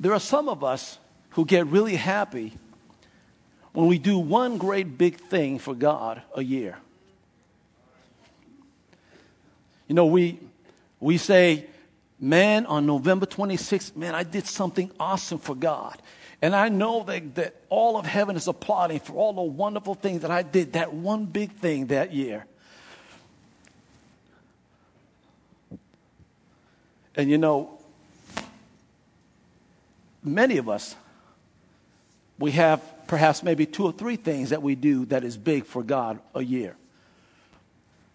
There are some of us who get really happy when we do one great big thing for God a year. You know, we, we say, man, on November 26th, man, I did something awesome for God. And I know that, that all of heaven is applauding for all the wonderful things that I did, that one big thing that year. And you know, many of us, we have perhaps maybe two or three things that we do that is big for God a year.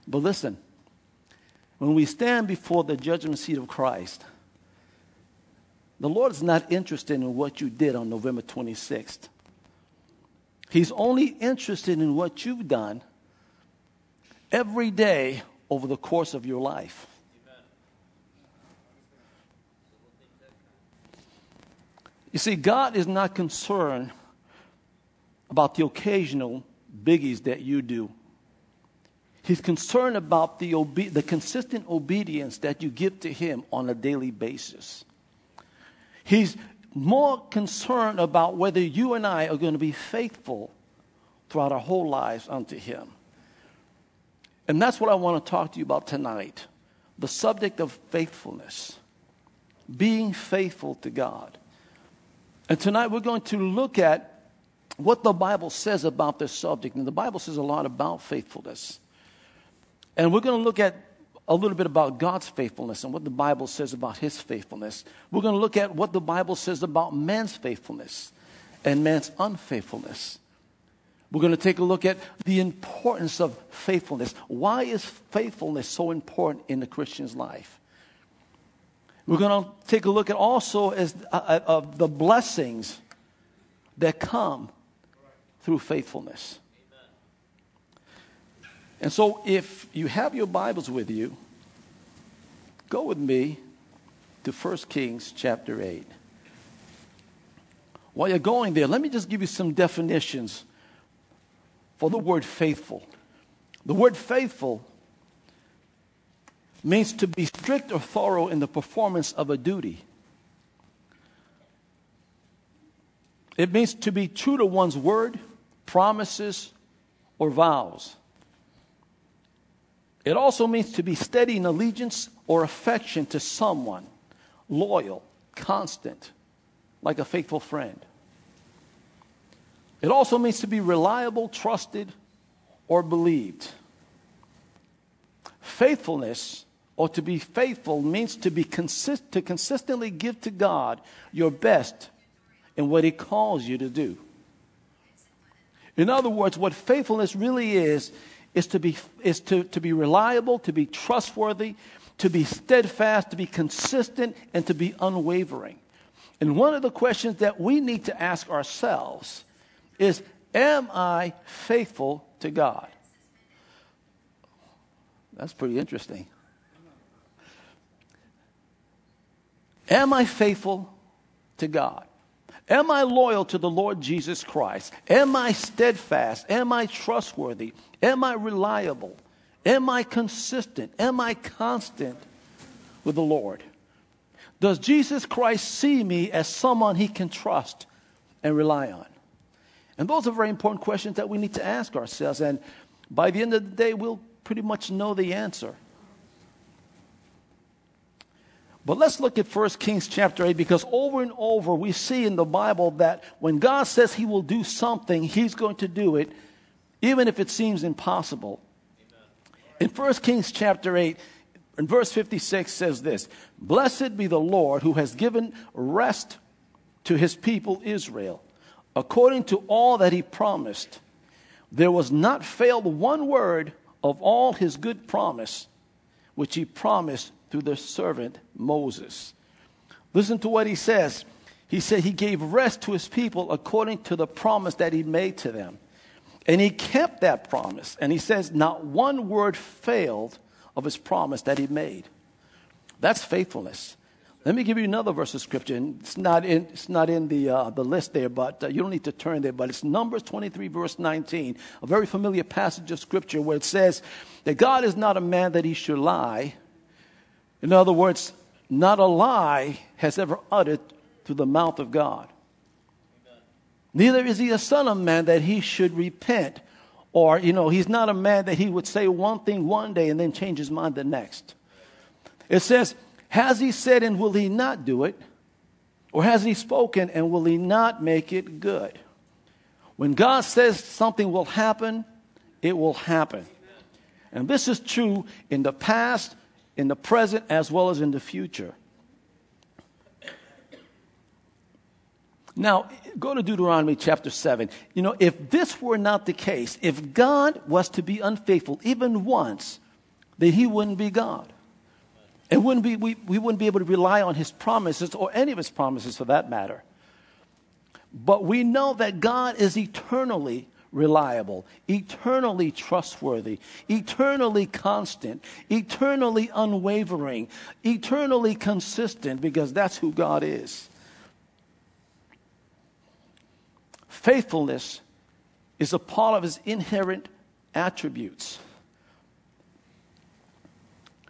But listen, when we stand before the judgment seat of Christ, the Lord is not interested in what you did on November 26th. He's only interested in what you've done every day over the course of your life. You see, God is not concerned about the occasional biggies that you do. He's concerned about the, obe- the consistent obedience that you give to Him on a daily basis. He's more concerned about whether you and I are going to be faithful throughout our whole lives unto Him. And that's what I want to talk to you about tonight the subject of faithfulness, being faithful to God. And tonight we're going to look at what the Bible says about this subject. And the Bible says a lot about faithfulness. And we're going to look at a little bit about God's faithfulness and what the Bible says about his faithfulness. We're going to look at what the Bible says about man's faithfulness and man's unfaithfulness. We're going to take a look at the importance of faithfulness. Why is faithfulness so important in the Christian's life? We're going to take a look at also as uh, of the blessings that come through faithfulness. And so, if you have your Bibles with you, go with me to 1 Kings chapter 8. While you're going there, let me just give you some definitions for the word faithful. The word faithful means to be strict or thorough in the performance of a duty. It means to be true to one's word, promises, or vows. It also means to be steady in allegiance or affection to someone, loyal, constant, like a faithful friend. It also means to be reliable, trusted, or believed. Faithfulness or to be faithful means to be consist- to consistently give to God your best in what he calls you to do. In other words, what faithfulness really is is to be is to, to be reliable, to be trustworthy, to be steadfast, to be consistent, and to be unwavering. And one of the questions that we need to ask ourselves is Am I faithful to God? That's pretty interesting. Am I faithful to God? Am I loyal to the Lord Jesus Christ? Am I steadfast? Am I trustworthy? Am I reliable? Am I consistent? Am I constant with the Lord? Does Jesus Christ see me as someone he can trust and rely on? And those are very important questions that we need to ask ourselves. And by the end of the day, we'll pretty much know the answer. But let's look at 1 Kings chapter 8 because over and over we see in the Bible that when God says he will do something, he's going to do it, even if it seems impossible. In 1 Kings chapter 8, in verse 56 says this Blessed be the Lord who has given rest to his people Israel, according to all that he promised. There was not failed one word of all his good promise, which he promised through the servant Moses. Listen to what he says. He said he gave rest to his people according to the promise that he made to them. And he kept that promise. And he says, not one word failed of his promise that he made. That's faithfulness. Let me give you another verse of scripture. And it's not in, it's not in the, uh, the list there, but uh, you don't need to turn there. But it's Numbers 23, verse 19, a very familiar passage of scripture where it says that God is not a man that he should lie, in other words, not a lie has ever uttered through the mouth of God. Neither is he a son of man that he should repent. Or, you know, he's not a man that he would say one thing one day and then change his mind the next. It says, Has he said and will he not do it? Or has he spoken and will he not make it good? When God says something will happen, it will happen. And this is true in the past, in the present, as well as in the future. Now, go to Deuteronomy chapter 7. You know, if this were not the case, if God was to be unfaithful even once, then he wouldn't be God. And wouldn't be, we, we wouldn't be able to rely on his promises or any of his promises for that matter. But we know that God is eternally reliable, eternally trustworthy, eternally constant, eternally unwavering, eternally consistent, because that's who God is. Faithfulness is a part of his inherent attributes.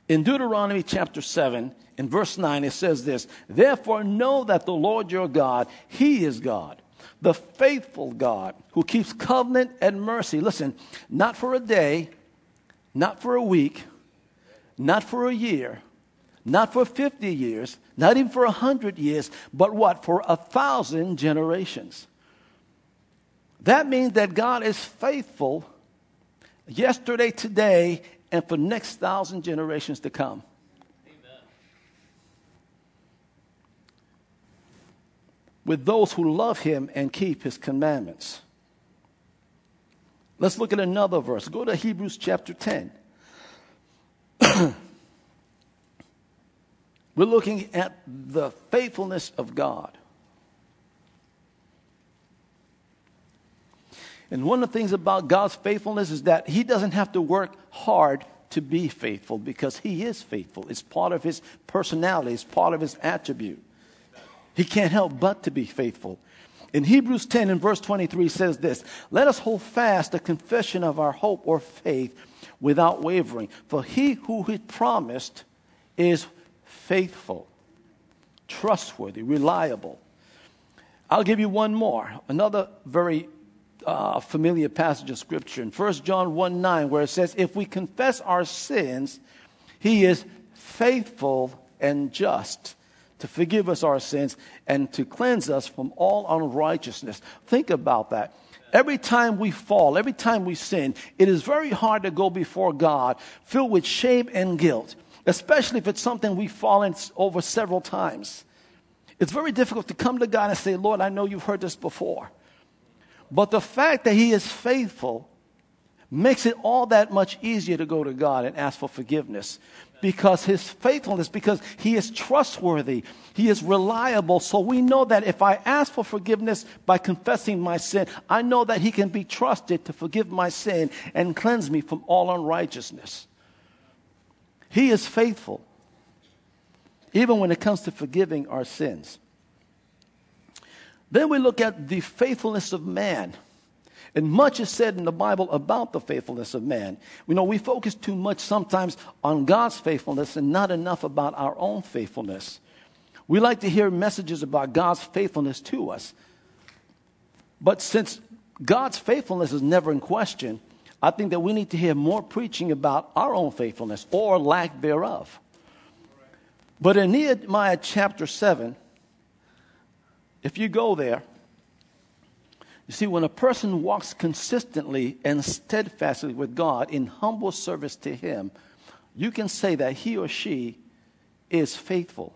In Deuteronomy chapter 7, in verse 9, it says this Therefore, know that the Lord your God, He is God, the faithful God, who keeps covenant and mercy. Listen, not for a day, not for a week, not for a year, not for 50 years, not even for a hundred years, but what? For a thousand generations. That means that God is faithful yesterday, today, and for next thousand generations to come. Amen. With those who love him and keep his commandments. Let's look at another verse. Go to Hebrews chapter 10. We're looking at the faithfulness of God. And one of the things about God's faithfulness is that He doesn't have to work hard to be faithful because He is faithful. It's part of His personality, it's part of His attribute. He can't help but to be faithful. In Hebrews 10 and verse 23 says this Let us hold fast the confession of our hope or faith without wavering. For he who had promised is faithful, trustworthy, reliable. I'll give you one more. Another very uh, familiar passage of scripture in 1 John 1 9, where it says, If we confess our sins, he is faithful and just to forgive us our sins and to cleanse us from all unrighteousness. Think about that. Every time we fall, every time we sin, it is very hard to go before God filled with shame and guilt, especially if it's something we've fallen over several times. It's very difficult to come to God and say, Lord, I know you've heard this before. But the fact that he is faithful makes it all that much easier to go to God and ask for forgiveness because his faithfulness, because he is trustworthy, he is reliable. So we know that if I ask for forgiveness by confessing my sin, I know that he can be trusted to forgive my sin and cleanse me from all unrighteousness. He is faithful, even when it comes to forgiving our sins. Then we look at the faithfulness of man. And much is said in the Bible about the faithfulness of man. We know we focus too much sometimes on God's faithfulness and not enough about our own faithfulness. We like to hear messages about God's faithfulness to us. But since God's faithfulness is never in question, I think that we need to hear more preaching about our own faithfulness or lack thereof. But in Nehemiah chapter 7, if you go there, you see, when a person walks consistently and steadfastly with God in humble service to Him, you can say that he or she is faithful.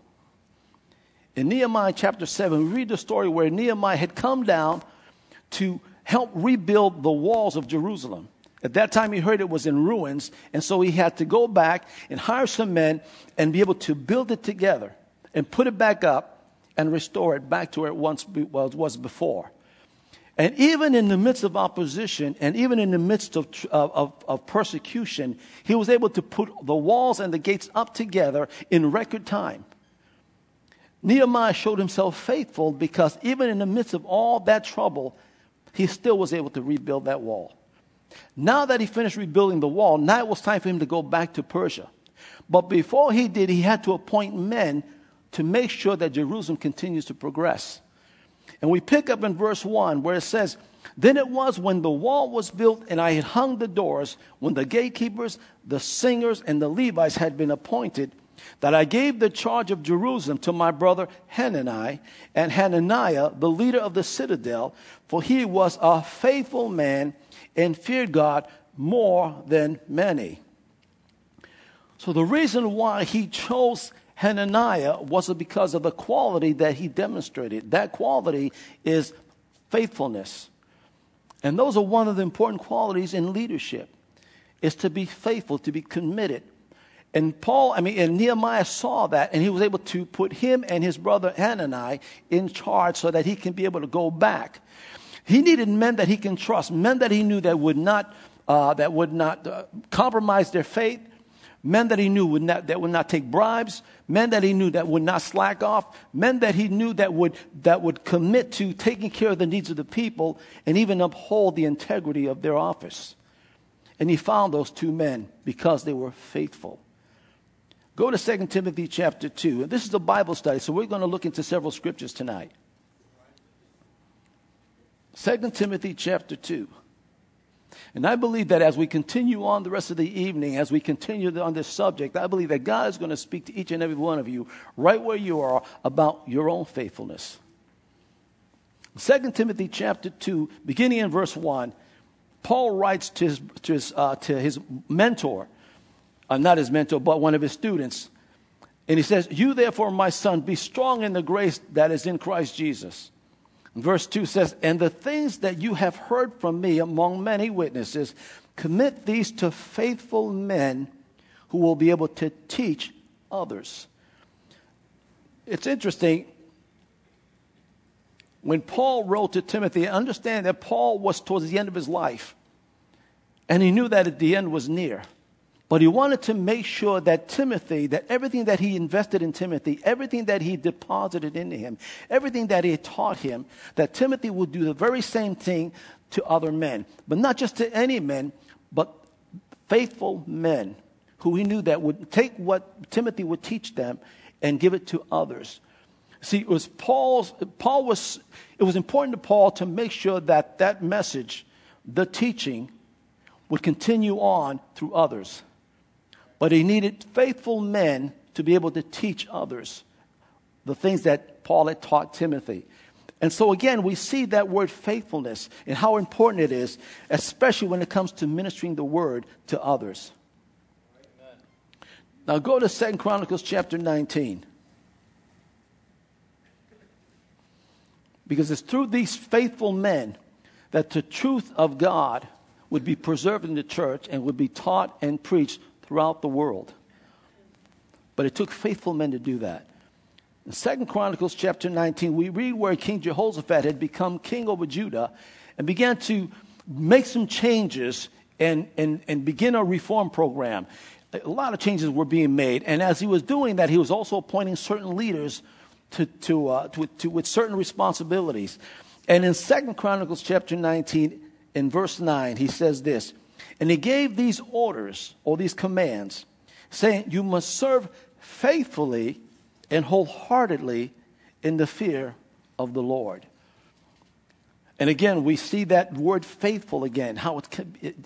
In Nehemiah chapter 7, we read the story where Nehemiah had come down to help rebuild the walls of Jerusalem. At that time, he heard it was in ruins, and so he had to go back and hire some men and be able to build it together and put it back up and restore it back to where it once was before. And even in the midst of opposition and even in the midst of, of, of, persecution, he was able to put the walls and the gates up together in record time. Nehemiah showed himself faithful because even in the midst of all that trouble, he still was able to rebuild that wall. Now that he finished rebuilding the wall, now it was time for him to go back to Persia. But before he did, he had to appoint men to make sure that Jerusalem continues to progress. And we pick up in verse 1 where it says, Then it was when the wall was built and I had hung the doors, when the gatekeepers, the singers, and the Levites had been appointed, that I gave the charge of Jerusalem to my brother Hanani and Hananiah, the leader of the citadel, for he was a faithful man and feared God more than many. So the reason why he chose Hananiah was because of the quality that he demonstrated. That quality is faithfulness. And those are one of the important qualities in leadership is to be faithful, to be committed. And Paul, I mean, and Nehemiah saw that, and he was able to put him and his brother Hanani in charge so that he can be able to go back. He needed men that he can trust, men that he knew that would not, uh, that would not uh, compromise their faith, men that he knew would not, that would not take bribes, men that he knew that would not slack off, men that he knew that would, that would commit to taking care of the needs of the people and even uphold the integrity of their office. And he found those two men because they were faithful. Go to 2 Timothy chapter 2. And this is a Bible study, so we're going to look into several scriptures tonight. 2 Timothy chapter 2. And I believe that as we continue on the rest of the evening, as we continue on this subject, I believe that God is going to speak to each and every one of you right where you are about your own faithfulness. 2 Timothy chapter 2, beginning in verse 1, Paul writes to his, to his, uh, to his mentor, uh, not his mentor, but one of his students. And he says, You therefore, my son, be strong in the grace that is in Christ Jesus. Verse 2 says, And the things that you have heard from me among many witnesses, commit these to faithful men who will be able to teach others. It's interesting. When Paul wrote to Timothy, understand that Paul was towards the end of his life, and he knew that the end was near. But he wanted to make sure that Timothy, that everything that he invested in Timothy, everything that he deposited into him, everything that he taught him, that Timothy would do the very same thing to other men. But not just to any men, but faithful men who he knew that would take what Timothy would teach them and give it to others. See, it was Paul's, Paul was, it was important to Paul to make sure that that message, the teaching, would continue on through others. But he needed faithful men to be able to teach others the things that Paul had taught Timothy. And so, again, we see that word faithfulness and how important it is, especially when it comes to ministering the word to others. Amen. Now, go to Second Chronicles chapter 19. Because it's through these faithful men that the truth of God would be preserved in the church and would be taught and preached throughout the world. But it took faithful men to do that. In Second Chronicles chapter 19, we read where King Jehoshaphat had become king over Judah and began to make some changes and, and, and begin a reform program. A lot of changes were being made. And as he was doing that, he was also appointing certain leaders to, to, uh, to, to with certain responsibilities. And in Second Chronicles chapter 19, in verse 9, he says this and he gave these orders or these commands, saying, You must serve faithfully and wholeheartedly in the fear of the Lord. And again, we see that word faithful again, how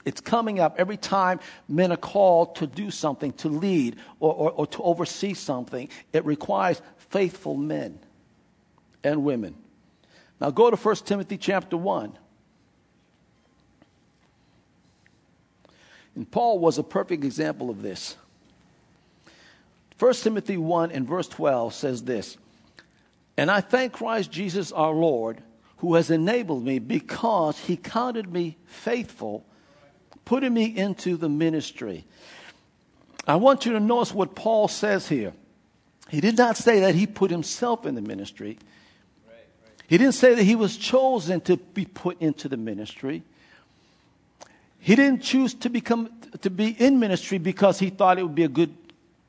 it's, coming up every time men are called to do something, to lead, or, or, or to oversee something. It requires faithful men and women. Now go to 1 Timothy chapter 1. And Paul was a perfect example of this. 1 Timothy 1 and verse 12 says this And I thank Christ Jesus our Lord, who has enabled me because he counted me faithful, putting me into the ministry. I want you to notice what Paul says here. He did not say that he put himself in the ministry. He didn't say that he was chosen to be put into the ministry. He didn't choose to become to be in ministry because he thought it would be a good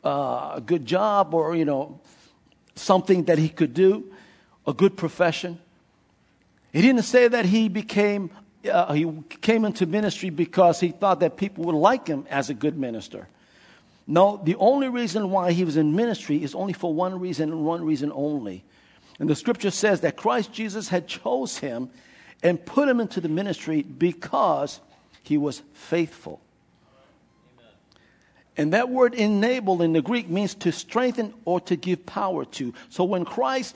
uh, a good job or you know something that he could do, a good profession. He didn't say that he became uh, he came into ministry because he thought that people would like him as a good minister. No, the only reason why he was in ministry is only for one reason and one reason only. And the scripture says that Christ Jesus had chose him and put him into the ministry because he was faithful. And that word enable in the Greek means to strengthen or to give power to. So when Christ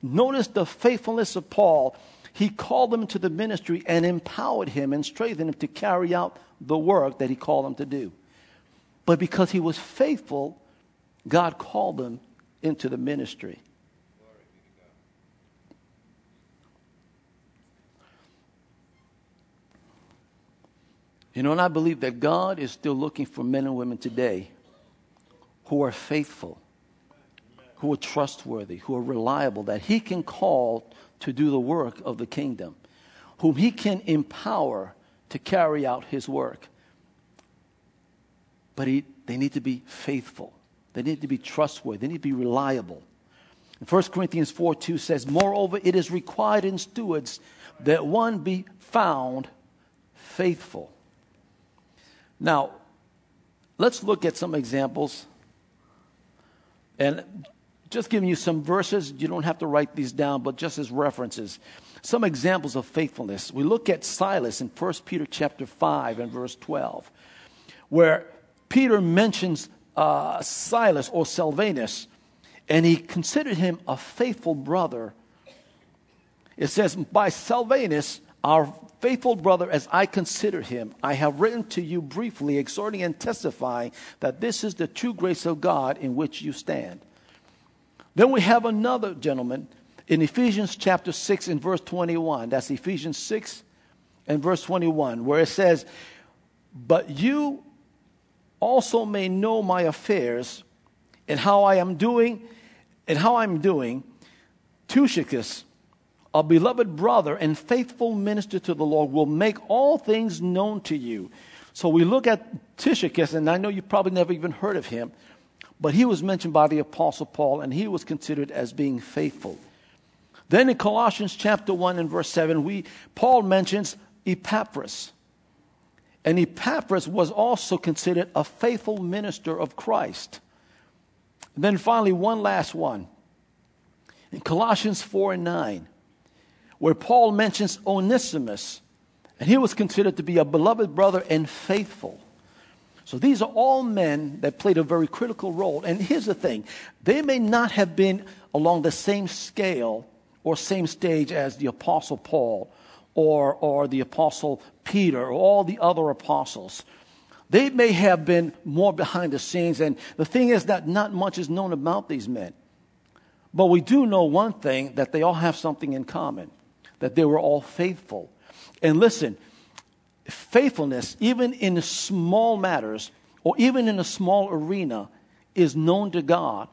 noticed the faithfulness of Paul, he called him to the ministry and empowered him and strengthened him to carry out the work that he called him to do. But because he was faithful, God called him into the ministry. You know, and I believe that God is still looking for men and women today who are faithful, who are trustworthy, who are reliable, that He can call to do the work of the kingdom, whom He can empower to carry out His work. But he, they need to be faithful, they need to be trustworthy, they need to be reliable. And 1 Corinthians 4 2 says, Moreover, it is required in stewards that one be found faithful. Now, let's look at some examples. And just giving you some verses, you don't have to write these down, but just as references. Some examples of faithfulness. We look at Silas in 1 Peter chapter 5 and verse 12, where Peter mentions uh, Silas or Silvanus, and he considered him a faithful brother. It says, By Silvanus, our faithful brother, as I consider him, I have written to you briefly, exhorting and testifying that this is the true grace of God in which you stand. Then we have another gentleman in Ephesians chapter 6 and verse 21. That's Ephesians 6 and verse 21, where it says, But you also may know my affairs and how I am doing, and how I'm doing. Tychicus, a beloved brother and faithful minister to the Lord, will make all things known to you. So we look at Tychicus, and I know you probably never even heard of him, but he was mentioned by the Apostle Paul, and he was considered as being faithful. Then in Colossians chapter 1 and verse 7, we, Paul mentions Epaphras. And Epaphras was also considered a faithful minister of Christ. And then finally, one last one. In Colossians 4 and 9, where Paul mentions Onesimus, and he was considered to be a beloved brother and faithful. So these are all men that played a very critical role. And here's the thing they may not have been along the same scale or same stage as the Apostle Paul or, or the Apostle Peter or all the other apostles. They may have been more behind the scenes. And the thing is that not much is known about these men. But we do know one thing that they all have something in common that they were all faithful. And listen, faithfulness, even in small matters or even in a small arena, is known to God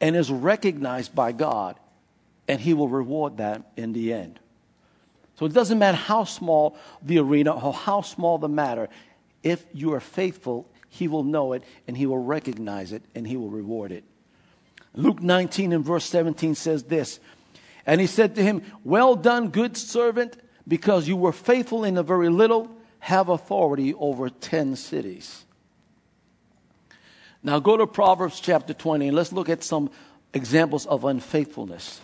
and is recognized by God, and He will reward that in the end. So it doesn't matter how small the arena or how small the matter, if you are faithful, He will know it and He will recognize it and He will reward it. Luke 19 and verse 17 says this and he said to him, Well done, good servant, because you were faithful in a very little, have authority over 10 cities. Now go to Proverbs chapter 20 and let's look at some examples of unfaithfulness.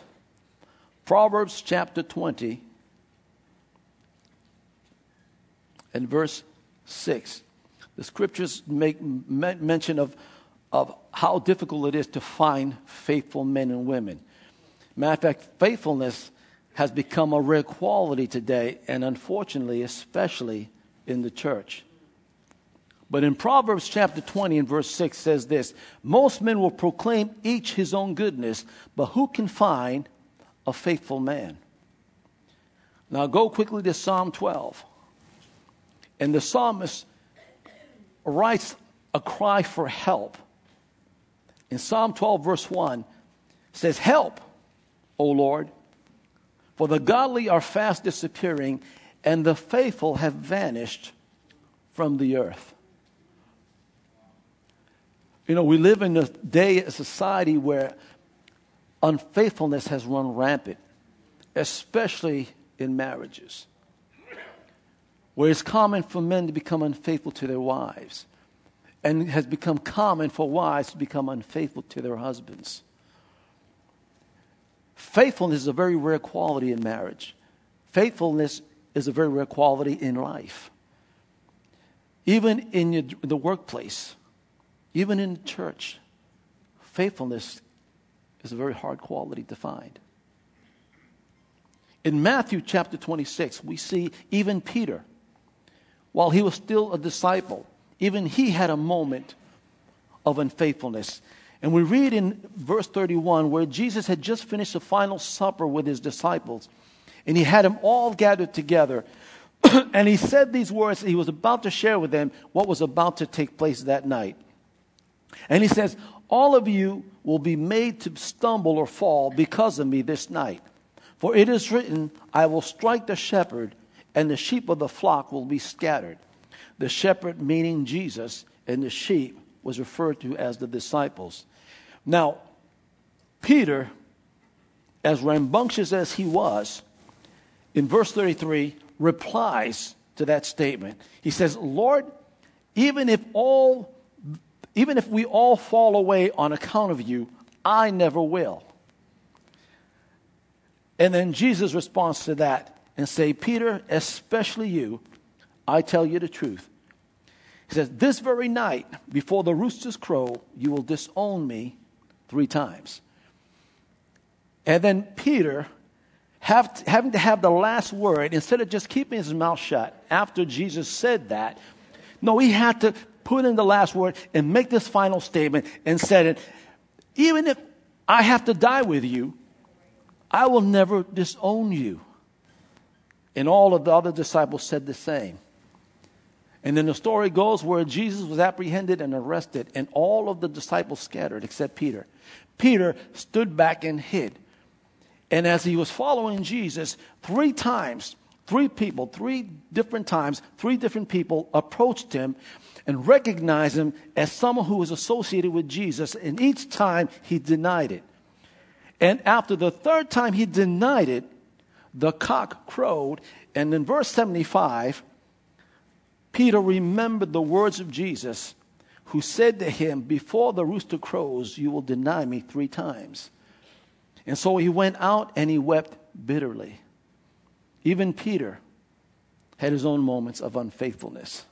Proverbs chapter 20 and verse 6. The scriptures make mention of, of how difficult it is to find faithful men and women. Matter of fact, faithfulness has become a rare quality today, and unfortunately, especially in the church. But in Proverbs chapter 20 and verse 6 says this Most men will proclaim each his own goodness, but who can find a faithful man? Now go quickly to Psalm 12. And the psalmist writes a cry for help. In Psalm 12, verse 1, says, Help! O Lord. For the godly are fast disappearing, and the faithful have vanished from the earth. You know, we live in a day, a society where unfaithfulness has run rampant, especially in marriages, where it's common for men to become unfaithful to their wives. and it has become common for wives to become unfaithful to their husbands. Faithfulness is a very rare quality in marriage. Faithfulness is a very rare quality in life. Even in your, the workplace, even in the church, faithfulness is a very hard quality to find. In Matthew chapter 26, we see even Peter, while he was still a disciple, even he had a moment of unfaithfulness. And we read in verse 31 where Jesus had just finished the final supper with his disciples, and he had them all gathered together. and he said these words, he was about to share with them what was about to take place that night. And he says, All of you will be made to stumble or fall because of me this night. For it is written, I will strike the shepherd, and the sheep of the flock will be scattered. The shepherd, meaning Jesus, and the sheep was referred to as the disciples. Now, Peter, as rambunctious as he was, in verse 33, replies to that statement. He says, Lord, even if all even if we all fall away on account of you, I never will. And then Jesus responds to that and say, Peter, especially you, I tell you the truth. He says, This very night, before the roosters crow, you will disown me three times. And then Peter, have having to have the last word, instead of just keeping his mouth shut after Jesus said that, no, he had to put in the last word and make this final statement and said it, even if I have to die with you, I will never disown you. And all of the other disciples said the same. And then the story goes where Jesus was apprehended and arrested, and all of the disciples scattered except Peter. Peter stood back and hid. And as he was following Jesus, three times, three people, three different times, three different people approached him and recognized him as someone who was associated with Jesus. And each time he denied it. And after the third time he denied it, the cock crowed. And in verse 75, Peter remembered the words of Jesus, who said to him, Before the rooster crows, you will deny me three times. And so he went out and he wept bitterly. Even Peter had his own moments of unfaithfulness.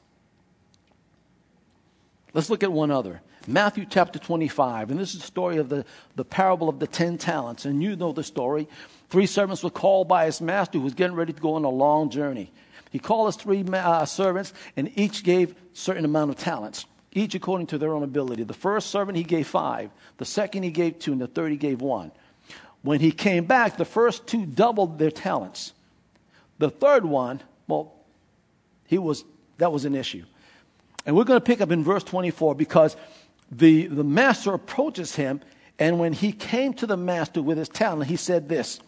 Let's look at one other. Matthew chapter 25. And this is the story of the, the parable of the ten talents. And you know the story. Three servants were called by his master who was getting ready to go on a long journey. He called his three uh, servants, and each gave certain amount of talents, each according to their own ability. The first servant he gave five, the second he gave two, and the third he gave one. When he came back, the first two doubled their talents. The third one, well, he was that was an issue. And we're going to pick up in verse 24 because the, the master approaches him, and when he came to the master with his talent, he said this.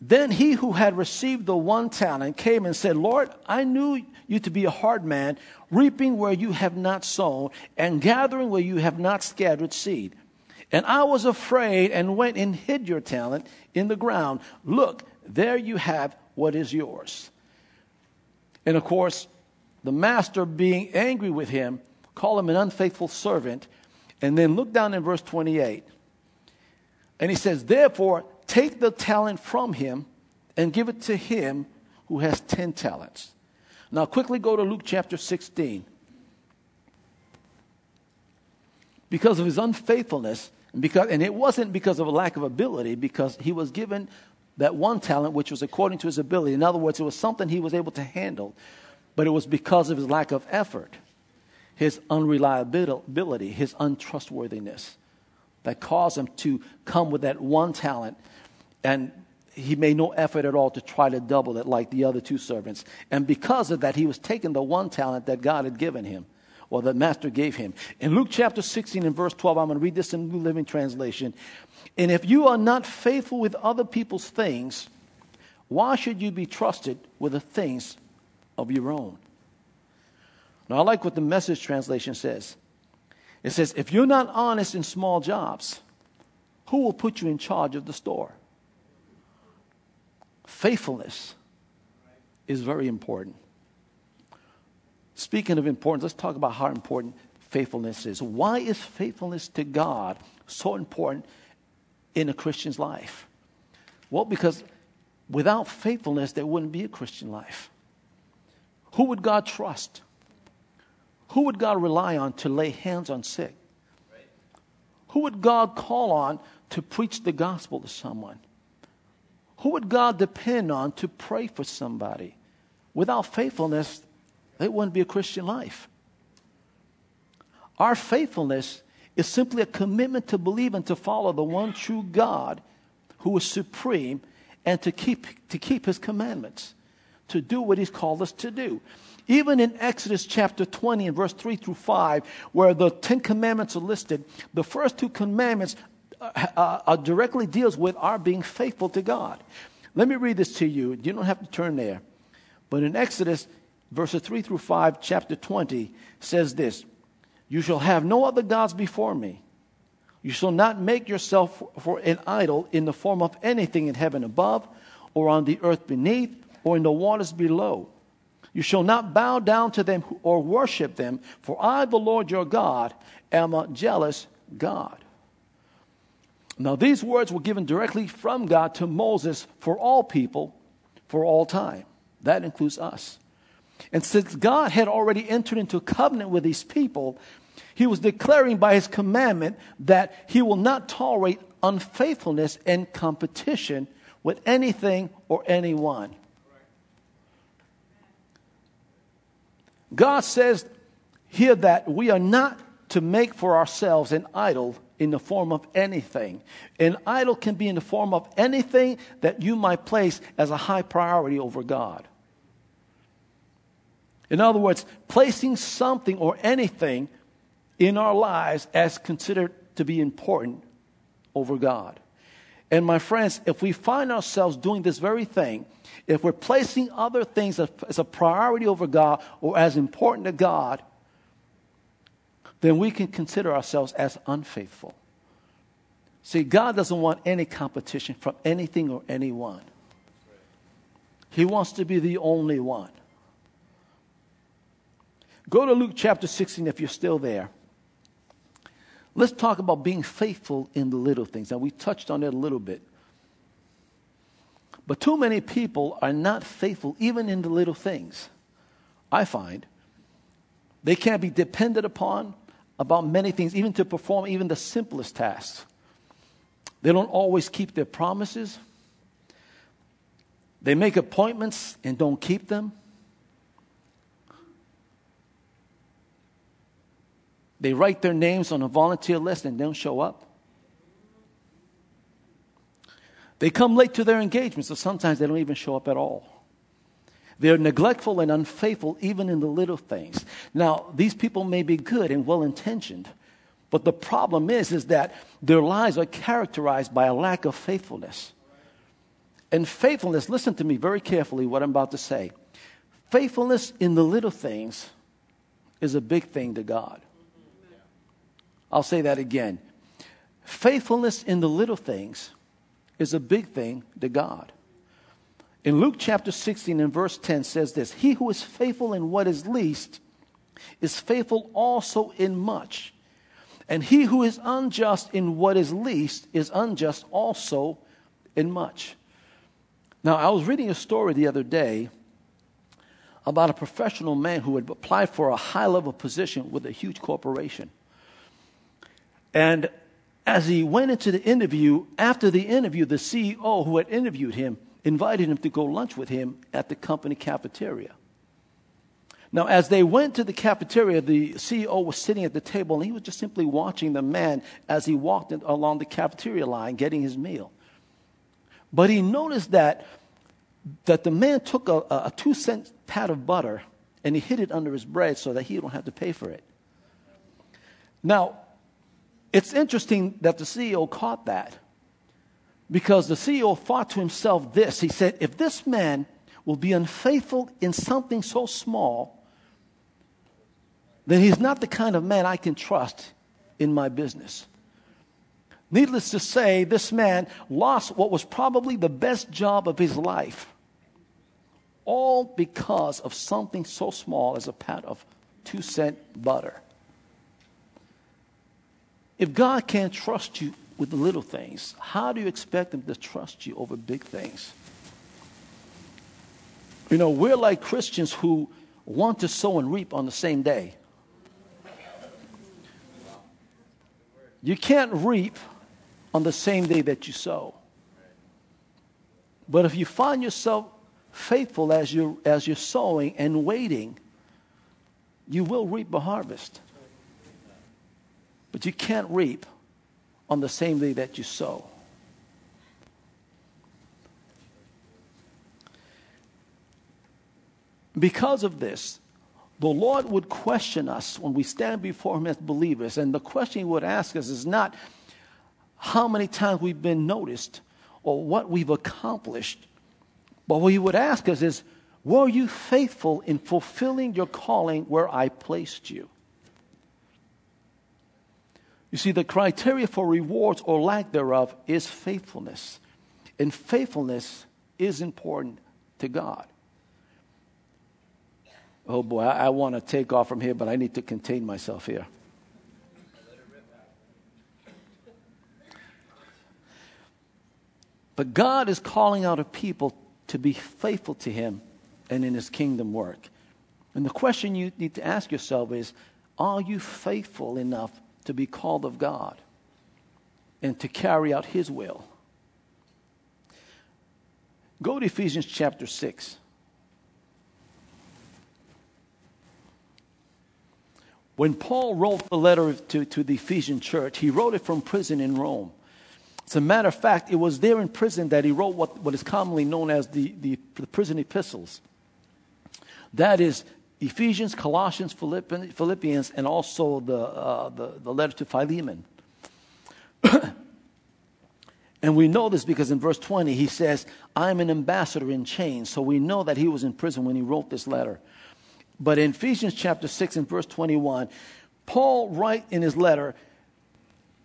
Then he who had received the one talent came and said, Lord, I knew you to be a hard man, reaping where you have not sown, and gathering where you have not scattered seed. And I was afraid and went and hid your talent in the ground. Look, there you have what is yours. And of course, the master, being angry with him, called him an unfaithful servant. And then look down in verse 28. And he says, Therefore, take the talent from him and give it to him who has 10 talents. Now, quickly go to Luke chapter 16. Because of his unfaithfulness, and, because, and it wasn't because of a lack of ability, because he was given that one talent which was according to his ability. In other words, it was something he was able to handle, but it was because of his lack of effort, his unreliability, his untrustworthiness that caused him to come with that one talent and he made no effort at all to try to double it like the other two servants. And because of that, he was taking the one talent that God had given him, or the master gave him. In Luke chapter 16 and verse 12, I'm going to read this in New Living Translation. And if you are not faithful with other people's things, why should you be trusted with the things of your own? Now, I like what the message translation says. It says, if you're not honest in small jobs, who will put you in charge of the store? Faithfulness is very important. Speaking of importance, let's talk about how important faithfulness is. Why is faithfulness to God so important in a Christian's life? Well, because without faithfulness, there wouldn't be a Christian life. Who would God trust? Who would God rely on to lay hands on sick? Who would God call on to preach the gospel to someone? Who would God depend on to pray for somebody? Without faithfulness, it wouldn't be a Christian life. Our faithfulness is simply a commitment to believe and to follow the one true God who is supreme and to keep, to keep his commandments, to do what he's called us to do. Even in Exodus chapter 20 and verse 3 through 5, where the Ten Commandments are listed, the first two commandments uh, uh, directly deals with our being faithful to God. Let me read this to you. You don't have to turn there. But in Exodus, verses 3 through 5, chapter 20, says this You shall have no other gods before me. You shall not make yourself for an idol in the form of anything in heaven above, or on the earth beneath, or in the waters below. You shall not bow down to them or worship them, for I, the Lord your God, am a jealous God. Now, these words were given directly from God to Moses for all people for all time. That includes us. And since God had already entered into a covenant with these people, he was declaring by his commandment that he will not tolerate unfaithfulness and competition with anything or anyone. God says here that we are not to make for ourselves an idol in the form of anything. An idol can be in the form of anything that you might place as a high priority over God. In other words, placing something or anything in our lives as considered to be important over God. And my friends, if we find ourselves doing this very thing, if we're placing other things as a priority over God or as important to God, then we can consider ourselves as unfaithful. See, God doesn't want any competition from anything or anyone. He wants to be the only one. Go to Luke chapter 16 if you're still there. Let's talk about being faithful in the little things. Now, we touched on it a little bit. But too many people are not faithful even in the little things. I find they can't be depended upon about many things, even to perform even the simplest tasks. They don't always keep their promises. They make appointments and don't keep them. They write their names on a volunteer list and don't show up. They come late to their engagements, so sometimes they don't even show up at all. They're neglectful and unfaithful even in the little things. Now, these people may be good and well intentioned, but the problem is, is that their lives are characterized by a lack of faithfulness. And faithfulness, listen to me very carefully what I'm about to say. Faithfulness in the little things is a big thing to God. I'll say that again. Faithfulness in the little things is a big thing to God. In Luke chapter 16 and verse 10 says this He who is faithful in what is least is faithful also in much. And he who is unjust in what is least is unjust also in much. Now, I was reading a story the other day about a professional man who had applied for a high level position with a huge corporation. And as he went into the interview, after the interview, the CEO who had interviewed him invited him to go lunch with him at the company cafeteria. Now, as they went to the cafeteria, the CEO was sitting at the table and he was just simply watching the man as he walked along the cafeteria line getting his meal. But he noticed that, that the man took a, a two cent pat of butter and he hid it under his bread so that he don't have to pay for it. Now, it's interesting that the CEO caught that because the CEO thought to himself this. He said, if this man will be unfaithful in something so small, then he's not the kind of man I can trust in my business. Needless to say, this man lost what was probably the best job of his life all because of something so small as a pat of two cent butter. If God can't trust you with the little things, how do you expect them to trust you over big things? You know, we're like Christians who want to sow and reap on the same day. You can't reap on the same day that you sow. But if you find yourself faithful as you're, as you're sowing and waiting, you will reap a harvest. But you can't reap on the same day that you sow. Because of this, the Lord would question us when we stand before Him as believers. And the question He would ask us is not how many times we've been noticed or what we've accomplished, but what He would ask us is, were you faithful in fulfilling your calling where I placed you? You see, the criteria for rewards or lack thereof is faithfulness. And faithfulness is important to God. Oh boy, I, I want to take off from here, but I need to contain myself here. But God is calling out a people to be faithful to Him and in His kingdom work. And the question you need to ask yourself is Are you faithful enough to be called of God and to carry out His will. Go to Ephesians chapter 6. When Paul wrote the letter to, to the Ephesian church, he wrote it from prison in Rome. As a matter of fact, it was there in prison that he wrote what, what is commonly known as the, the, the prison epistles. That is Ephesians, Colossians, Philippians, and also the, uh, the, the letter to Philemon. and we know this because in verse 20 he says, I'm an ambassador in chains. So we know that he was in prison when he wrote this letter. But in Ephesians chapter 6 and verse 21, Paul writes in his letter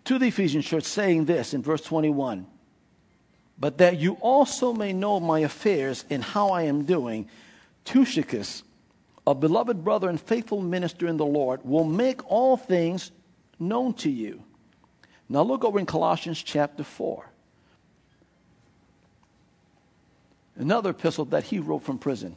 to the Ephesian church saying this in verse 21 But that you also may know my affairs and how I am doing, Tychicus a beloved brother and faithful minister in the Lord, will make all things known to you. Now look over in Colossians chapter 4. Another epistle that he wrote from prison.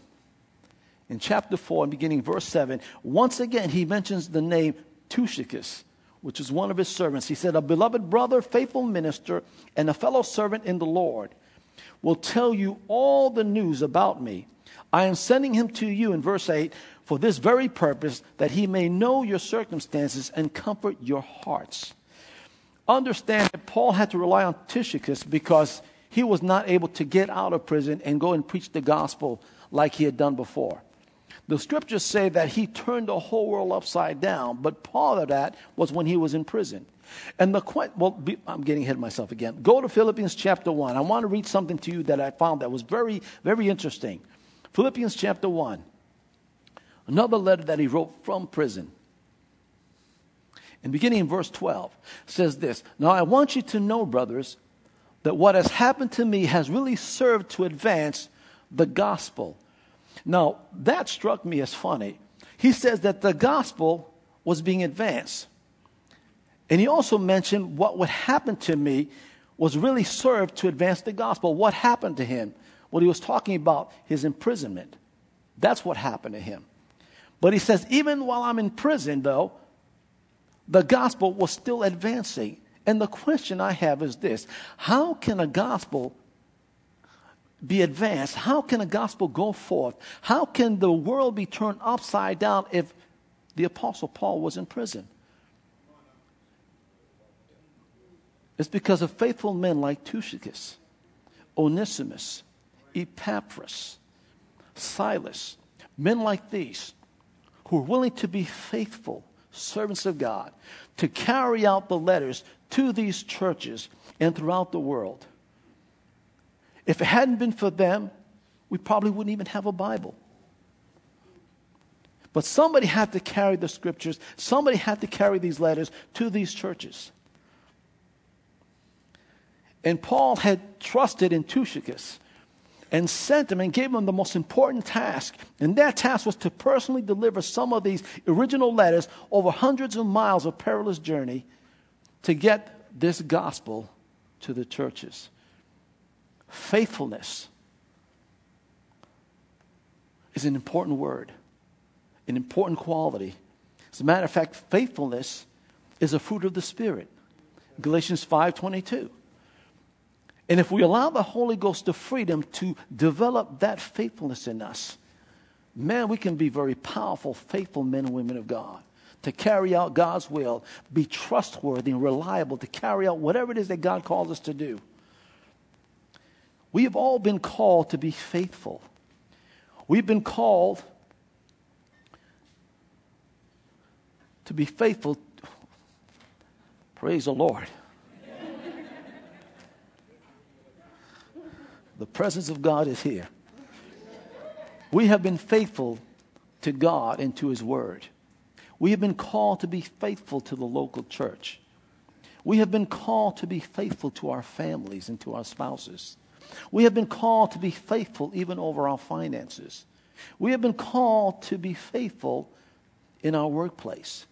In chapter 4, and beginning verse 7, once again he mentions the name Tychicus, which is one of his servants. He said, A beloved brother, faithful minister, and a fellow servant in the Lord will tell you all the news about me I am sending him to you in verse 8 for this very purpose, that he may know your circumstances and comfort your hearts. Understand that Paul had to rely on Tychicus because he was not able to get out of prison and go and preach the gospel like he had done before. The scriptures say that he turned the whole world upside down, but part of that was when he was in prison. And the well, I'm getting ahead of myself again. Go to Philippians chapter 1. I want to read something to you that I found that was very, very interesting. Philippians chapter 1, another letter that he wrote from prison. And beginning in verse 12, says this Now I want you to know, brothers, that what has happened to me has really served to advance the gospel. Now, that struck me as funny. He says that the gospel was being advanced. And he also mentioned what would happen to me was really served to advance the gospel. What happened to him? Well, he was talking about his imprisonment. That's what happened to him. But he says, even while I'm in prison, though, the gospel was still advancing. And the question I have is this How can a gospel be advanced? How can a gospel go forth? How can the world be turned upside down if the Apostle Paul was in prison? It's because of faithful men like Tychicus, Onesimus, Epaphras, Silas, men like these who are willing to be faithful servants of God to carry out the letters to these churches and throughout the world. If it hadn't been for them, we probably wouldn't even have a Bible. But somebody had to carry the scriptures, somebody had to carry these letters to these churches. And Paul had trusted in Tychicus and sent them and gave them the most important task. And that task was to personally deliver some of these original letters over hundreds of miles of perilous journey to get this gospel to the churches. Faithfulness is an important word, an important quality. As a matter of fact, faithfulness is a fruit of the Spirit. Galatians 5:22. And if we allow the Holy Ghost the freedom to develop that faithfulness in us, man, we can be very powerful, faithful men and women of God to carry out God's will, be trustworthy and reliable to carry out whatever it is that God calls us to do. We have all been called to be faithful. We've been called to be faithful. Praise the Lord. The presence of God is here. We have been faithful to God and to His Word. We have been called to be faithful to the local church. We have been called to be faithful to our families and to our spouses. We have been called to be faithful even over our finances. We have been called to be faithful in our workplace.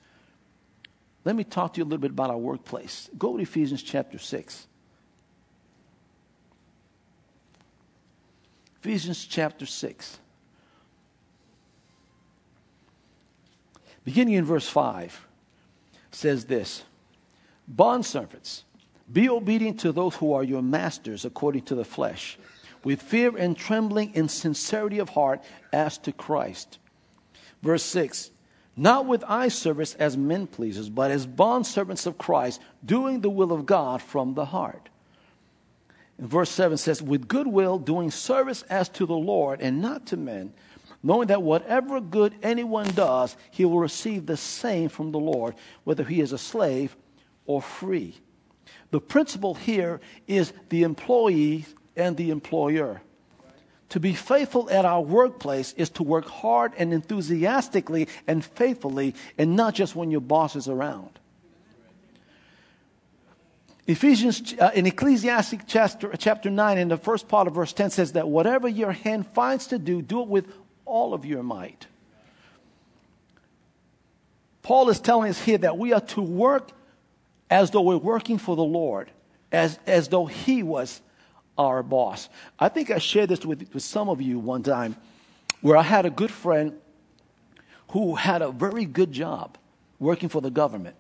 Let me talk to you a little bit about our workplace. Go to Ephesians chapter 6. Ephesians chapter 6. beginning in verse 5, says this Bondservants, be obedient to those who are your masters according to the flesh, with fear and trembling in sincerity of heart as to Christ. Verse 6 Not with eye service as men pleasers, but as bondservants of Christ, doing the will of God from the heart. And verse 7 says, With good will, doing service as to the Lord and not to men knowing that whatever good anyone does, he will receive the same from the Lord, whether he is a slave or free. The principle here is the employee and the employer. To be faithful at our workplace is to work hard and enthusiastically and faithfully, and not just when your boss is around. Ephesians uh, in Ecclesiastes chapter, chapter 9 in the first part of verse 10 says that whatever your hand finds to do, do it with all of your might. Paul is telling us here that we are to work as though we're working for the Lord, as, as though He was our boss. I think I shared this with, with some of you one time where I had a good friend who had a very good job working for the government.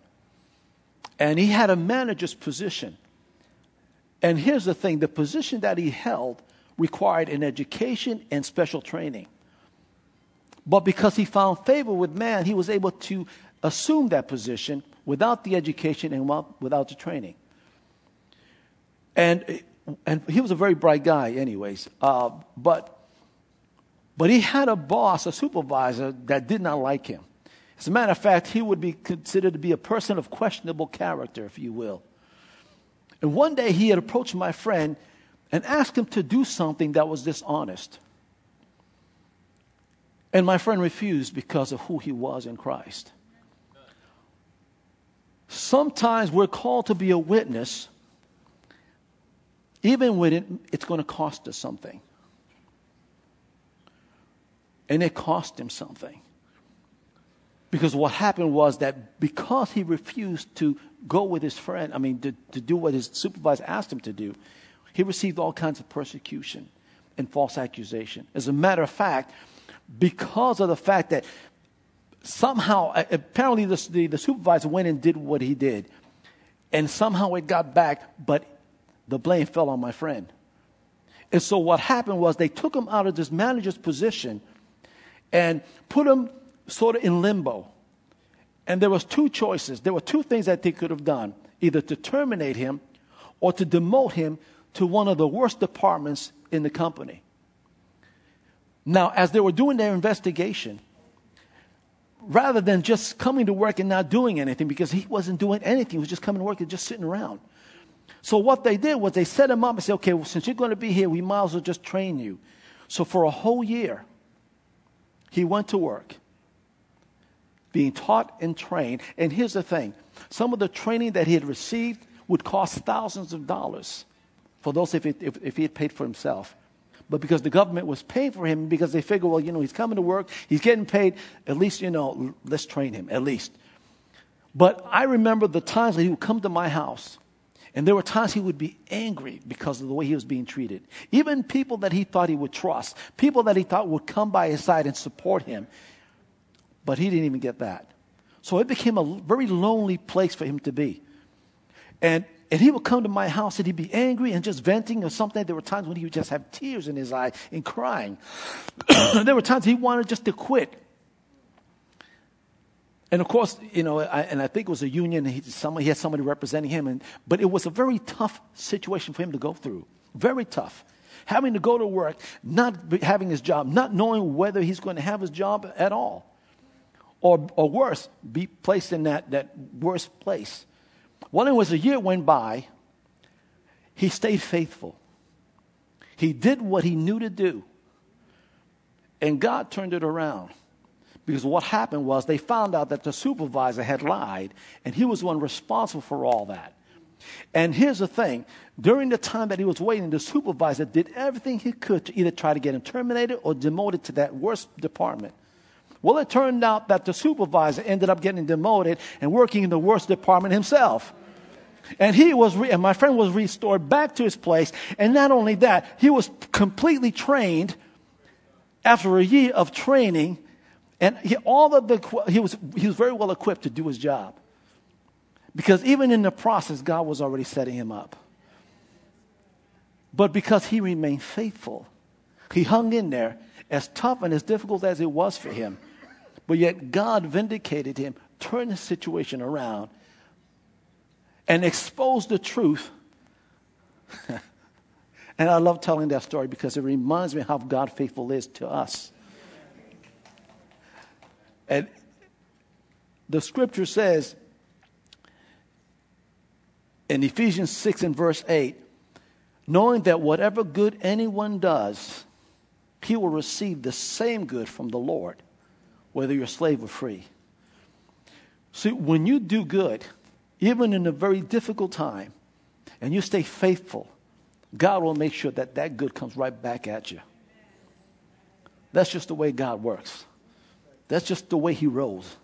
And he had a manager's position. And here's the thing the position that he held required an education and special training. But because he found favor with man, he was able to assume that position without the education and without the training. And, and he was a very bright guy, anyways. Uh, but, but he had a boss, a supervisor, that did not like him. As a matter of fact, he would be considered to be a person of questionable character, if you will. And one day he had approached my friend and asked him to do something that was dishonest. And my friend refused because of who he was in Christ. Sometimes we're called to be a witness, even when it, it's going to cost us something. And it cost him something. Because what happened was that because he refused to go with his friend, I mean, to, to do what his supervisor asked him to do, he received all kinds of persecution and false accusation. As a matter of fact, because of the fact that somehow, apparently, the, the, the supervisor went and did what he did. And somehow it got back, but the blame fell on my friend. And so what happened was they took him out of this manager's position and put him sort of in limbo. And there was two choices. There were two things that they could have done, either to terminate him or to demote him to one of the worst departments in the company. Now, as they were doing their investigation, rather than just coming to work and not doing anything, because he wasn't doing anything, he was just coming to work and just sitting around. So what they did was they set him up and said, okay, well, since you're going to be here, we might as well just train you. So for a whole year, he went to work, being taught and trained. And here's the thing some of the training that he had received would cost thousands of dollars for those if, it, if, if he had paid for himself. but because the government was paying for him, because they figured, well, you know, he's coming to work, he's getting paid, at least, you know, let's train him, at least. But I remember the times that he would come to my house, and there were times he would be angry because of the way he was being treated. Even people that he thought he would trust, people that he thought would come by his side and support him. But he didn't even get that. So it became a very lonely place for him to be. And and he would come to my house and he'd be angry and just venting or something. There were times when he would just have tears in his eye and crying. there were times he wanted just to quit. And of course, you know, I, and I think it was a union. He, somebody, he had somebody representing him, and, but it was a very tough situation for him to go through. Very tough. Having to go to work, not having his job, not knowing whether he's going to have his job at all. Or, or worse, be placed in that, that worst place. Well, it was a year went by, he stayed faithful. He did what he knew to do. And God turned it around. Because what happened was they found out that the supervisor had lied, and he was the one responsible for all that. And here's the thing during the time that he was waiting, the supervisor did everything he could to either try to get him terminated or demoted to that worst department. Well, it turned out that the supervisor ended up getting demoted and working in the worst department himself. And he was, re- and my friend was restored back to his place. And not only that, he was completely trained after a year of training and he, all of the, he was, he was very well equipped to do his job. Because even in the process, God was already setting him up. But because he remained faithful, he hung in there as tough and as difficult as it was for him. But yet God vindicated him, turned the situation around, and exposed the truth. and I love telling that story because it reminds me how God faithful is to us. And the scripture says in Ephesians 6 and verse 8, knowing that whatever good anyone does, he will receive the same good from the Lord, whether you're slave or free. See, when you do good, even in a very difficult time, and you stay faithful, God will make sure that that good comes right back at you. That's just the way God works. That's just the way he rolls.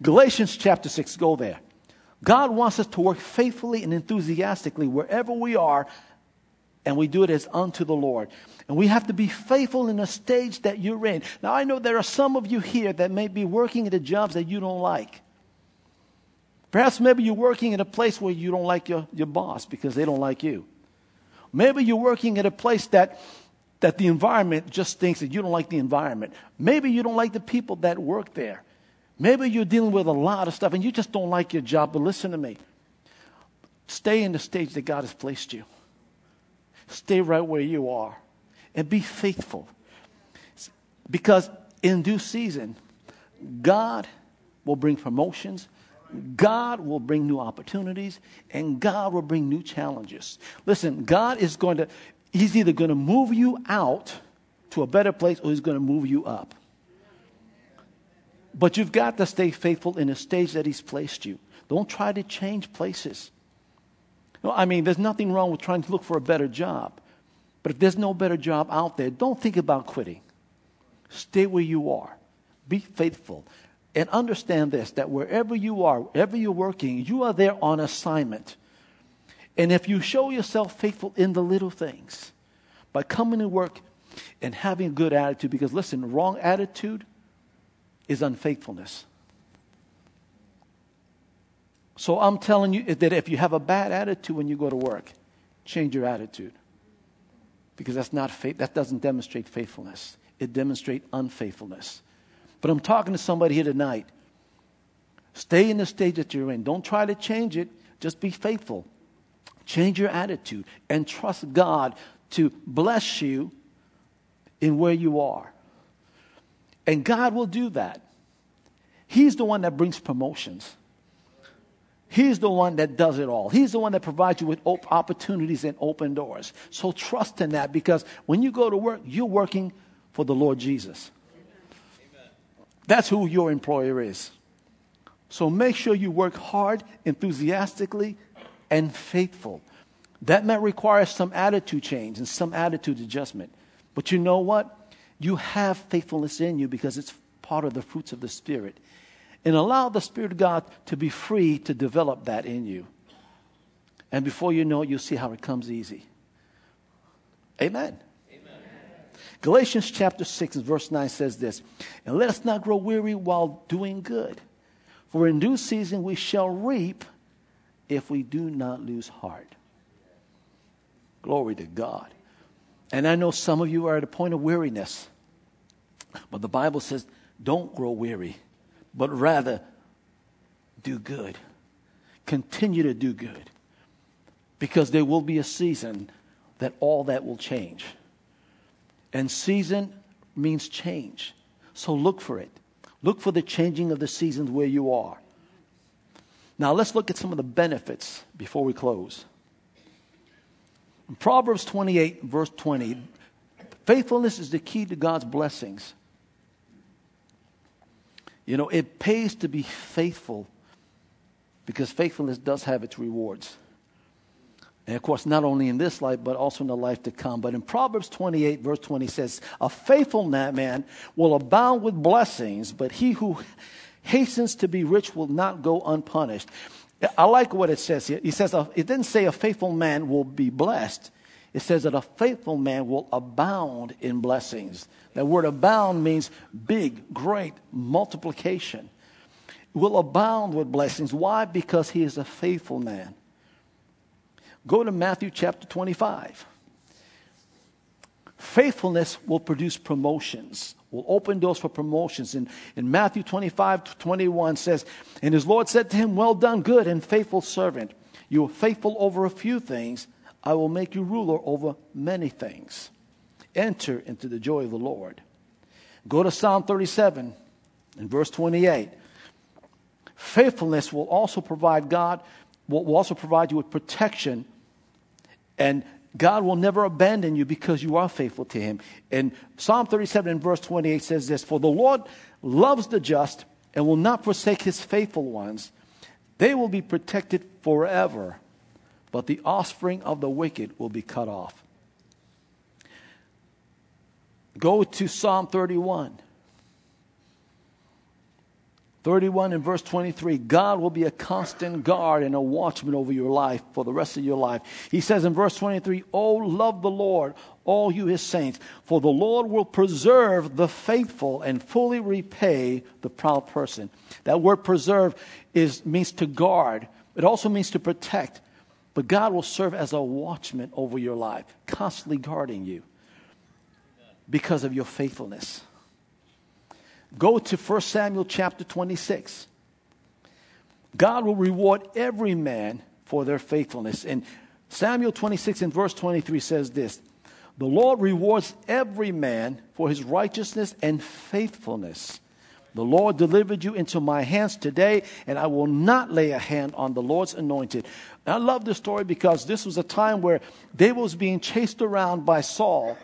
Galatians chapter 6, go there. God wants us to work faithfully and enthusiastically wherever we are, and we do it as unto the Lord. And we have to be faithful in the stage that you're in. Now, I know there are some of you here that may be working at the jobs that you don't like. Perhaps maybe you're working in a place where you don't like your, your boss because they don't like you. Maybe you're working at a place that that the environment just thinks that you don't like the environment. Maybe you don't like the people that work there. Maybe you're dealing with a lot of stuff and you just don't like your job, but listen to me. Stay in the stage that God has placed you. Stay right where you are and be faithful. Because in due season, God will bring promotions, God will bring new opportunities, and God will bring new challenges. Listen, God is going to, He's either going to move you out to a better place or he's going to move you up. But you've got to stay faithful in the stage that he's placed you. Don't try to change places. No, I mean, there's nothing wrong with trying to look for a better job. But if there's no better job out there, don't think about quitting. Stay where you are. Be faithful. And understand this that wherever you are, wherever you're working, you are there on assignment. And if you show yourself faithful in the little things, by coming to work and having a good attitude, because listen, wrong attitude is unfaithfulness. So I'm telling you that if you have a bad attitude when you go to work, change your attitude. Because that's not faith, that doesn't demonstrate faithfulness. It demonstrates unfaithfulness. But I'm talking to somebody here tonight. Stay in the stage that you're in. Don't try to change it. Just be faithful. Change your attitude and trust God to bless you in where you are. And God will do that. He's the one that brings promotions. He's the one that does it all. He's the one that provides you with op- opportunities and open doors. So trust in that because when you go to work, you're working for the Lord Jesus. Amen. That's who your employer is. So make sure you work hard, enthusiastically, and faithful. That might require some attitude change and some attitude adjustment. But you know what? You have faithfulness in you because it's part of the fruits of the Spirit. And allow the Spirit of God to be free to develop that in you. And before you know it, you'll see how it comes easy. Amen. Amen. Galatians chapter 6 and verse 9 says this And let us not grow weary while doing good, for in due season we shall reap if we do not lose heart. Glory to God. And I know some of you are at a point of weariness, but the Bible says, don't grow weary, but rather do good. Continue to do good. Because there will be a season that all that will change. And season means change. So look for it. Look for the changing of the seasons where you are. Now let's look at some of the benefits before we close. In Proverbs 28, verse 20, faithfulness is the key to God's blessings. You know, it pays to be faithful because faithfulness does have its rewards. And of course, not only in this life, but also in the life to come. But in Proverbs 28, verse 20 says, A faithful man will abound with blessings, but he who hastens to be rich will not go unpunished. I like what it says here. He says, it didn't say a faithful man will be blessed. It says that a faithful man will abound in blessings. That word abound means big, great, multiplication. Will abound with blessings. Why? Because he is a faithful man. Go to Matthew chapter 25. Faithfulness will produce promotions, will open doors for promotions. In, in Matthew 25 21 says, And his Lord said to him, Well done, good and faithful servant. You are faithful over a few things. I will make you ruler over many things. Enter into the joy of the Lord. Go to Psalm 37 and verse 28. Faithfulness will also provide God, will also provide you with protection, and God will never abandon you because you are faithful to Him. And Psalm 37 and verse 28 says this For the Lord loves the just and will not forsake His faithful ones. They will be protected forever but the offspring of the wicked will be cut off. Go to Psalm 31. 31 and verse 23 God will be a constant guard and a watchman over your life for the rest of your life. He says in verse 23, Oh, love the Lord, all you his saints, for the Lord will preserve the faithful and fully repay the proud person. That word preserve is, means to guard, it also means to protect. But God will serve as a watchman over your life, constantly guarding you because of your faithfulness. Go to 1 Samuel chapter 26. God will reward every man for their faithfulness. And Samuel 26 and verse 23 says this The Lord rewards every man for his righteousness and faithfulness. The Lord delivered you into my hands today, and I will not lay a hand on the Lord's anointed. And I love this story because this was a time where David was being chased around by Saul,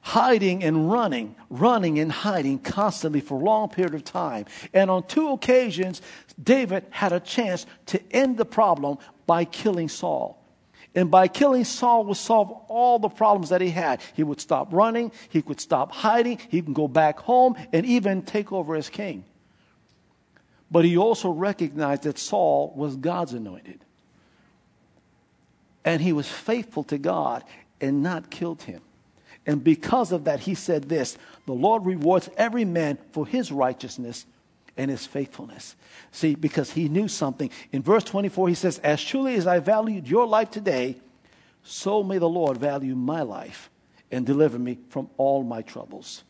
hiding and running, running and hiding constantly for a long period of time. And on two occasions, David had a chance to end the problem by killing Saul. And by killing Saul would solve all the problems that he had. He would stop running, he could stop hiding, he can go back home and even take over as king. But he also recognized that Saul was God's anointed. And he was faithful to God and not killed him. And because of that, he said this The Lord rewards every man for his righteousness and his faithfulness. See, because he knew something. In verse 24, he says, As truly as I valued your life today, so may the Lord value my life and deliver me from all my troubles.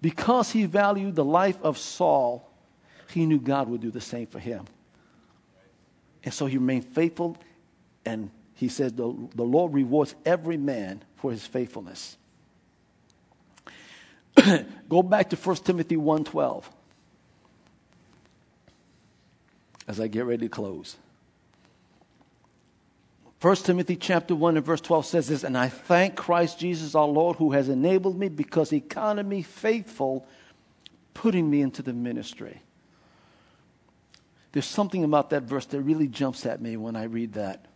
Because he valued the life of Saul, he knew God would do the same for him. And so he remained faithful, and he says, The, the Lord rewards every man for his faithfulness. Go back to 1 Timothy 1:12 as I get ready to close. 1 Timothy chapter 1 and verse 12 says this, and I thank Christ Jesus our Lord who has enabled me because he counted me faithful, putting me into the ministry. There's something about that verse that really jumps at me when I read that.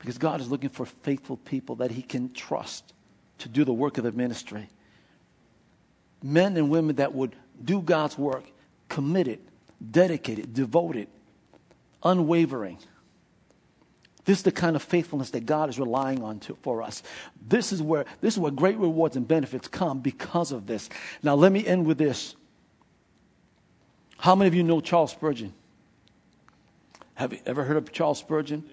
Because God is looking for faithful people that He can trust to do the work of the ministry. Men and women that would do God's work, committed, dedicated, devoted, unwavering. This is the kind of faithfulness that God is relying on to, for us. This is where this is where great rewards and benefits come because of this. Now let me end with this. How many of you know Charles Spurgeon? Have you ever heard of Charles Spurgeon?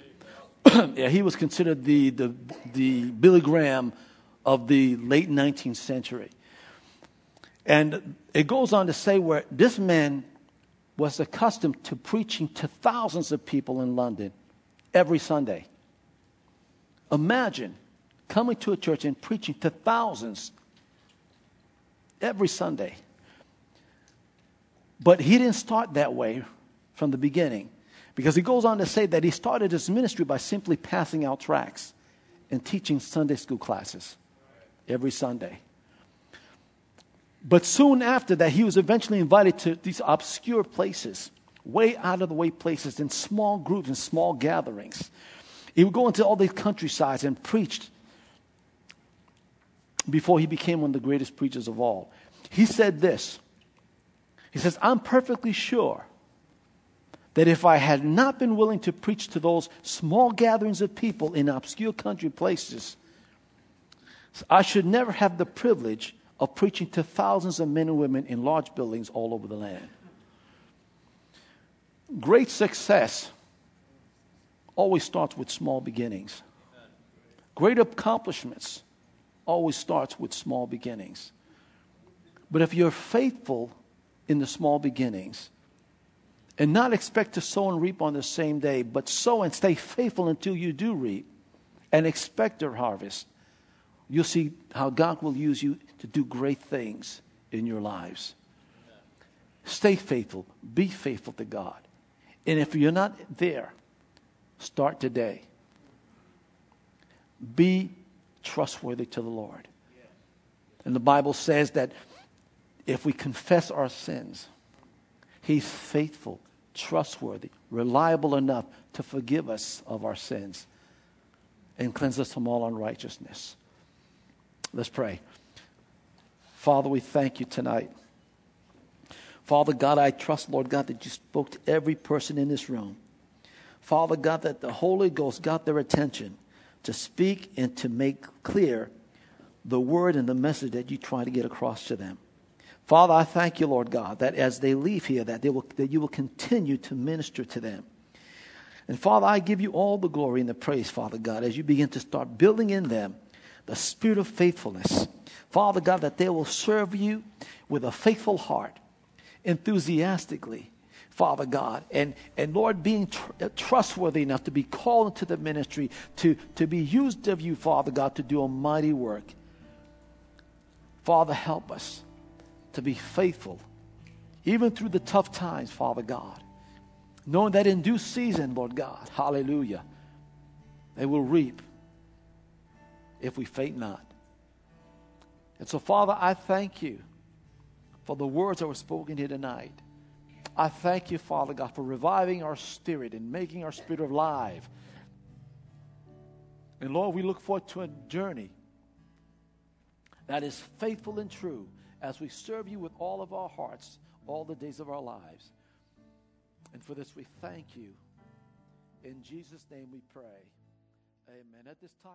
yeah, he was considered the, the, the Billy Graham of the late 19th century. And it goes on to say where this man was accustomed to preaching to thousands of people in London every Sunday. Imagine coming to a church and preaching to thousands every Sunday. But he didn't start that way from the beginning because he goes on to say that he started his ministry by simply passing out tracts and teaching Sunday school classes every Sunday. But soon after that, he was eventually invited to these obscure places, way out of the way places, in small groups and small gatherings. He would go into all these countrysides and preached before he became one of the greatest preachers of all. He said this He says, I'm perfectly sure that if I had not been willing to preach to those small gatherings of people in obscure country places, I should never have the privilege of preaching to thousands of men and women in large buildings all over the land. Great success always starts with small beginnings. Great accomplishments always starts with small beginnings. But if you're faithful in the small beginnings and not expect to sow and reap on the same day, but sow and stay faithful until you do reap and expect your harvest, you'll see how God will use you to do great things in your lives. Stay faithful, be faithful to God. And if you're not there, start today. Be trustworthy to the Lord. And the Bible says that if we confess our sins, He's faithful, trustworthy, reliable enough to forgive us of our sins and cleanse us from all unrighteousness. Let's pray. Father, we thank you tonight. Father God, I trust, Lord God, that you spoke to every person in this room. Father God, that the Holy Ghost got their attention to speak and to make clear the word and the message that you try to get across to them. Father, I thank you, Lord God, that as they leave here, that, they will, that you will continue to minister to them. And Father, I give you all the glory and the praise, Father God, as you begin to start building in them the spirit of faithfulness. Father God, that they will serve you with a faithful heart, enthusiastically, Father God. And, and Lord, being tr- uh, trustworthy enough to be called into the ministry, to, to be used of you, Father God, to do a mighty work. Father, help us to be faithful, even through the tough times, Father God. Knowing that in due season, Lord God, hallelujah, they will reap if we faint not. And so, Father, I thank you for the words that were spoken here tonight. I thank you, Father God, for reviving our spirit and making our spirit alive. And Lord, we look forward to a journey that is faithful and true as we serve you with all of our hearts all the days of our lives. And for this, we thank you. In Jesus' name we pray. Amen. At this time,